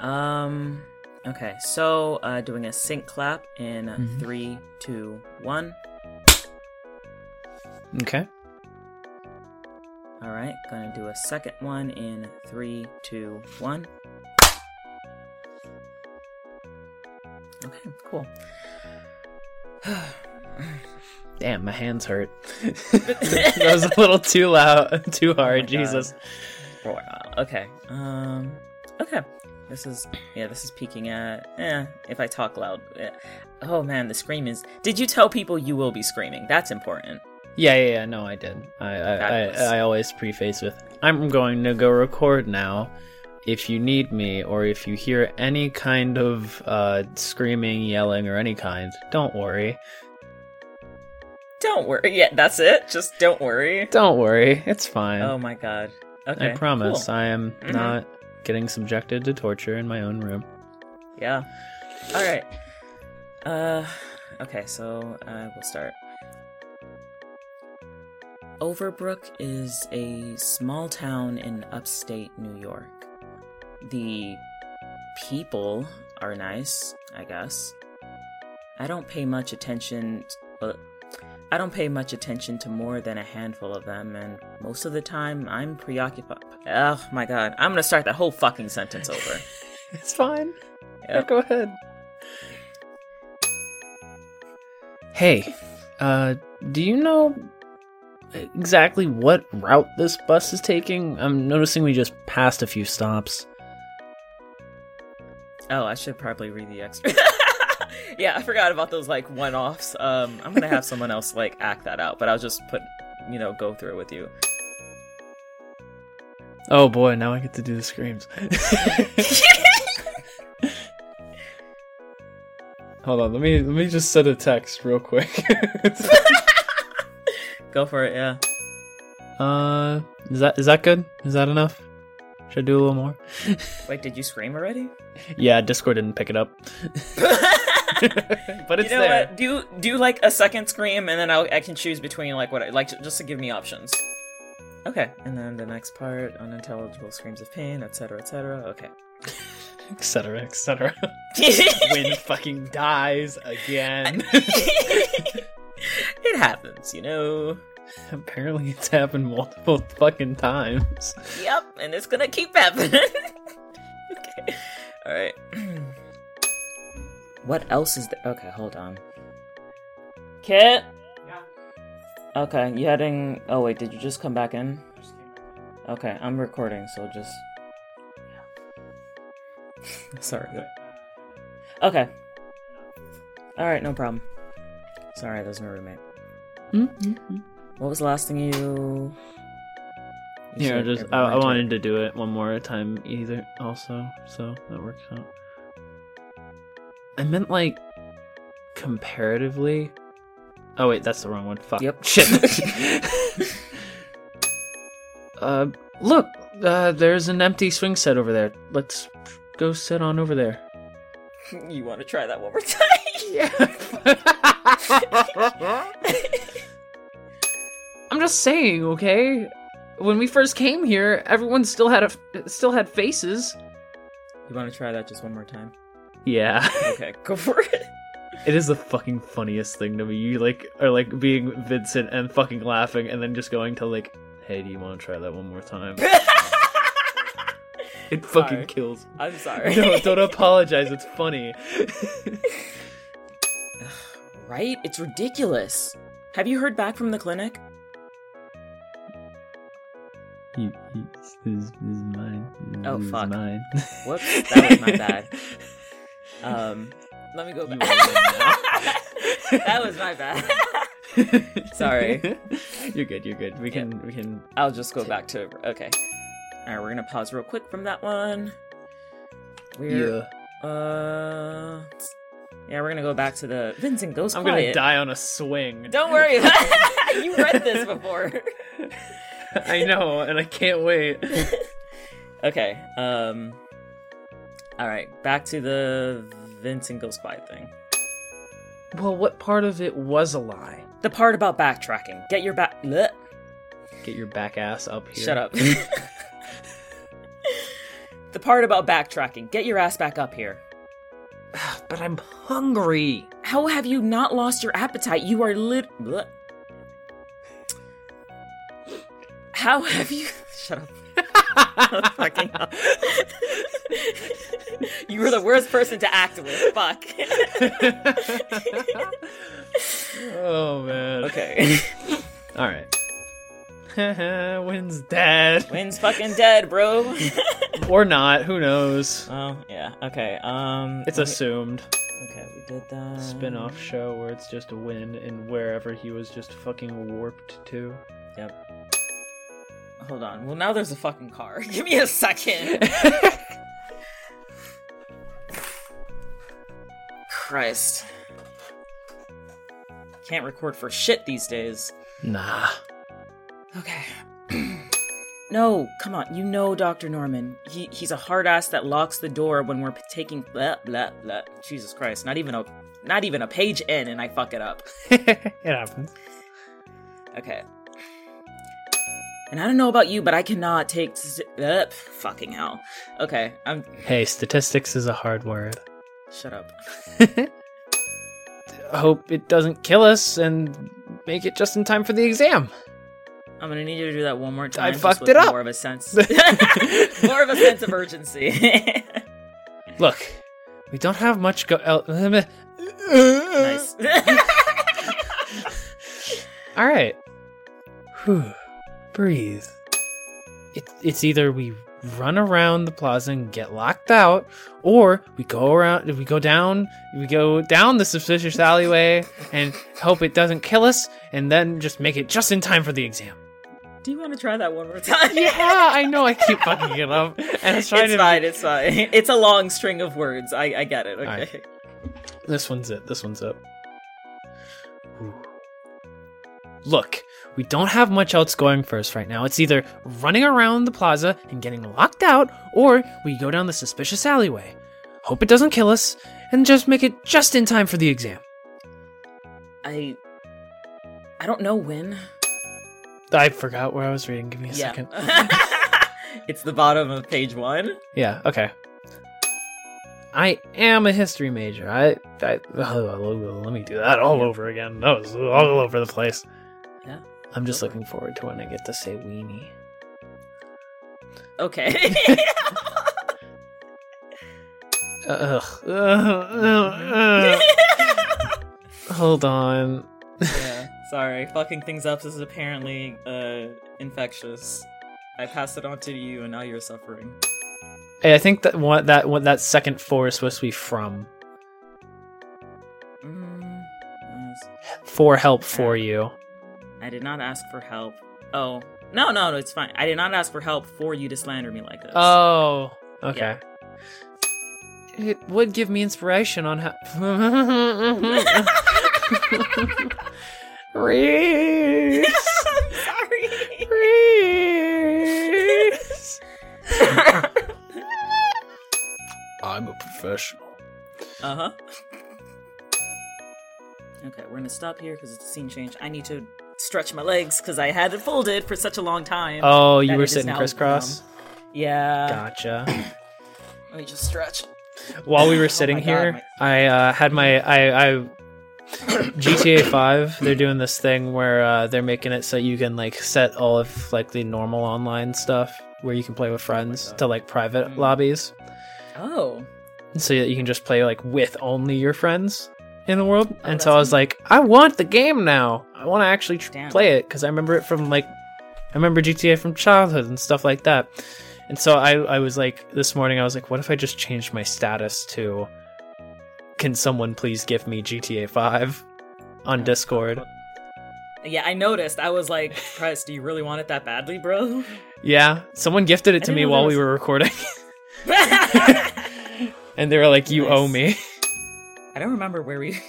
Um. Okay, so uh, doing a sync clap in Mhm. three, two, one. Okay. All right, gonna do a second one in three, two, one. Okay, cool. Damn, my hands hurt. that was a little too loud, too hard. God. Jesus. Wow. Okay. Um. Okay. This is yeah. This is peaking at. Eh. If I talk loud. eh. Oh man, the scream is. Did you tell people you will be screaming? That's important. Yeah, yeah, yeah. No, I did. I, I, I, I always preface with, "I'm going to go record now. If you need me, or if you hear any kind of uh, screaming, yelling, or any kind, don't worry. Don't worry. Yeah, that's it. Just don't worry. Don't worry. It's fine. Oh my god. Okay. I promise. cool. I am Mhm. not getting subjected to torture in my own room. Yeah. All right. Uh. Okay. So uh, we'll start. Overbrook is a small town in upstate New York. The people are nice, I guess. I don't pay much attention. I don't pay much attention to more than a handful of them, and most of the time I'm preoccupied. Oh my god, I'm gonna start that whole fucking sentence over. It's fine. Yep. go ahead. Hey, uh, do you know exactly what route this bus is taking? I'm noticing we just passed a few stops. Oh, I should probably read the extra. yeah, I forgot about those like one-offs. Um, I'm gonna have someone else like act that out, but I'll just put, you know, go through it with you. Oh boy, now I get to do the screams. Hold on, let me let me just set a text real quick. Go for it. Yeah. uh, is that is that good? Is that enough? Should I do a little more? Wait, did you scream already? Yeah, Discord didn't pick it up, but it's you know there. what? Do do like a second scream, and then I'll, I can choose between like what I like just to give me options. Okay, and then the next part: unintelligible screams of pain, etc., etc. Okay. etc etc Win fucking dies again it happens, you know. apparently it's happened multiple fucking times Yep, and it's gonna keep happening. okay. Alright. what else is there? Okay, hold on. Kit? Yeah. Okay, you heading. Oh, wait, did you just come back in? Okay, I'm recording, so just. Sorry. Okay. Alright, no problem. Sorry, that's my roommate. mm-hmm. What was the last thing you. you yeah just I, I wanted to do it one more time either also so that works out i meant like comparatively. Oh wait that's the wrong one. Fuck. Yep. shit. Uh look uh there's an empty swing set over there. Let's go sit on over there. You want to try that one more time? yeah. I'm just saying okay? When we first came here everyone still had a still had faces. You want to try that just one more time? Yeah Okay, go for it. It is the fucking funniest thing to me. You like are like being Vincent and fucking laughing, and then just going to like, "Hey, do you want to try that one more time?" It fucking Sorry. kills. me. I'm sorry. No, don't apologize. It's funny. right? It's ridiculous. Have you heard back from the clinic? You- this is mine. Oh, This fuck. mine. Whoops, that was my bad. Um, let me go back. that was my bad. Sorry. You're good. You're good. We can. We can. I'll just go back to okay. All right, we're gonna pause real quick from that one. We're Yeah. uh, yeah, we're gonna go back to the Vincent goes I'm quiet. gonna die on a swing. Don't worry, you read this before. I know, and I can't wait. okay. Um. All right, back to the Vincent goes quiet thing. Well, what part of it was a lie? The part about backtracking. Get your back. Bleh. Get your back ass up here. Shut up. the part about backtracking. Get your ass back up here. But I'm hungry. How have you not lost your appetite? You are lit. bleh. How have you? Shut up. Fucking you were the worst person to act with. Fuck. oh man. okay. All right. Win's dead. Win's fucking dead, bro. or not, who knows? oh yeah. Okay. Um. It's assumed. Okay, we did that. Spin-off show where it's just a win and wherever he was just fucking warped to. Yep. Hold on. Well, now there's a fucking car. Give me a second. Christ. Can't record for shit these days. nah. Okay. no, come on. You know Dr. Norman. He he's a hard ass that locks the door when we're taking blah blah blah. Jesus Christ. Not even a not even a page in and I fuck it up. it happens. Okay. And I don't know about you, but I cannot take s- uh, fucking hell. Okay, I'm Hey, statistics is a hard word. shut up. I hope it doesn't kill us and make it just in time for the exam. I'm gonna need you to do that one more time. I fucked it up. More of a sense. more of a sense of urgency. Look, we don't have much go. nice. All right. Whew. Breathe. It, it's either we run around the plaza and get locked out, or we go around, we go down, we go down the suspicious alleyway and hope it doesn't kill us, and then just make it just in time for the exam. do you want to try that one more time? Yeah, I know I keep fucking it up, and I was trying it's to. fine. It's fine. It's a long string of words. I I get it. Okay. Alright. This one's it. This one's it. Ooh. Look, we don't have much else going for us right now. It's either running around the plaza and getting locked out, or we go down the suspicious alleyway. Hope it doesn't kill us, and just make it just in time for the exam. I I don't know when. I forgot where I was reading. Give me a Yeah. second. it's the bottom of page one. Yeah, okay. I am a history major. I, I oh, let me do that all over again. That was all over the place. I'm just looking forward to when I get to say weenie. Okay. Ugh. Ugh, ugh, ugh. Hold on. yeah. Sorry. Fucking things up this is apparently uh infectious. I passed it on to you, and now you're suffering. Hey, I think that what that what that second four is supposed to be from Mm, yes. for help for you. I did not ask for help. Oh no, no, no, it's fine. I did not ask for help for you to slander me like this. Oh, okay. It would give me inspiration on how. Rhys. I'm sorry. Rhys. I'm a professional. Uh huh. Okay, we're gonna stop here because it's a scene change. I need to stretch my legs because I had it folded for such a long time. Oh, you were sitting crisscross. Yeah. Gotcha. Let me just stretch. While we were Oh sitting God, here, my- I uh, had my I, I GTA Five. They're doing this thing where uh, they're making it so you can like set all of like the normal online stuff where you can play with friends God. to like private Mm. lobbies, Oh. so that you can just play like with only your friends in the world. Oh, and so I was like, I want the game now. I want to actually tr- play it because I remember it from like I remember GTA from childhood and stuff like that. And so I, I was like, this morning, I was like, what if I just changed my status to, can someone please give me GTA 5 on Discord? Yeah, I noticed. I was like, Christ, do you really want it that badly, bro? Yeah, someone gifted it to me while there we were recording. and they were like, you Nice. owe me. I don't remember where we.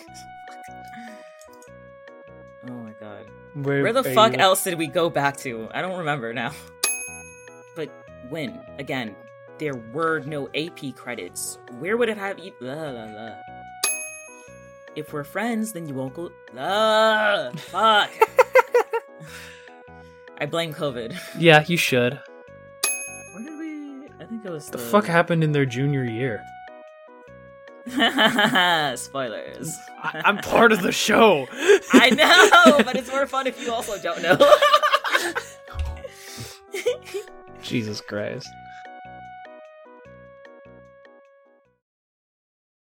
oh my god. Where, Where the fuck you- else did we go back to? I don't remember now. But when? Again, there were no AP credits. Where would it have you? La, la, la. If we're friends, then you won't go. Ah, fuck. I blame COVID. Yeah, you should. Where did we? I think think it was The fuck happened in their junior year? Spoilers. I- I'm part of the show. I know, but it's more fun if you also don't know. Jesus Christ.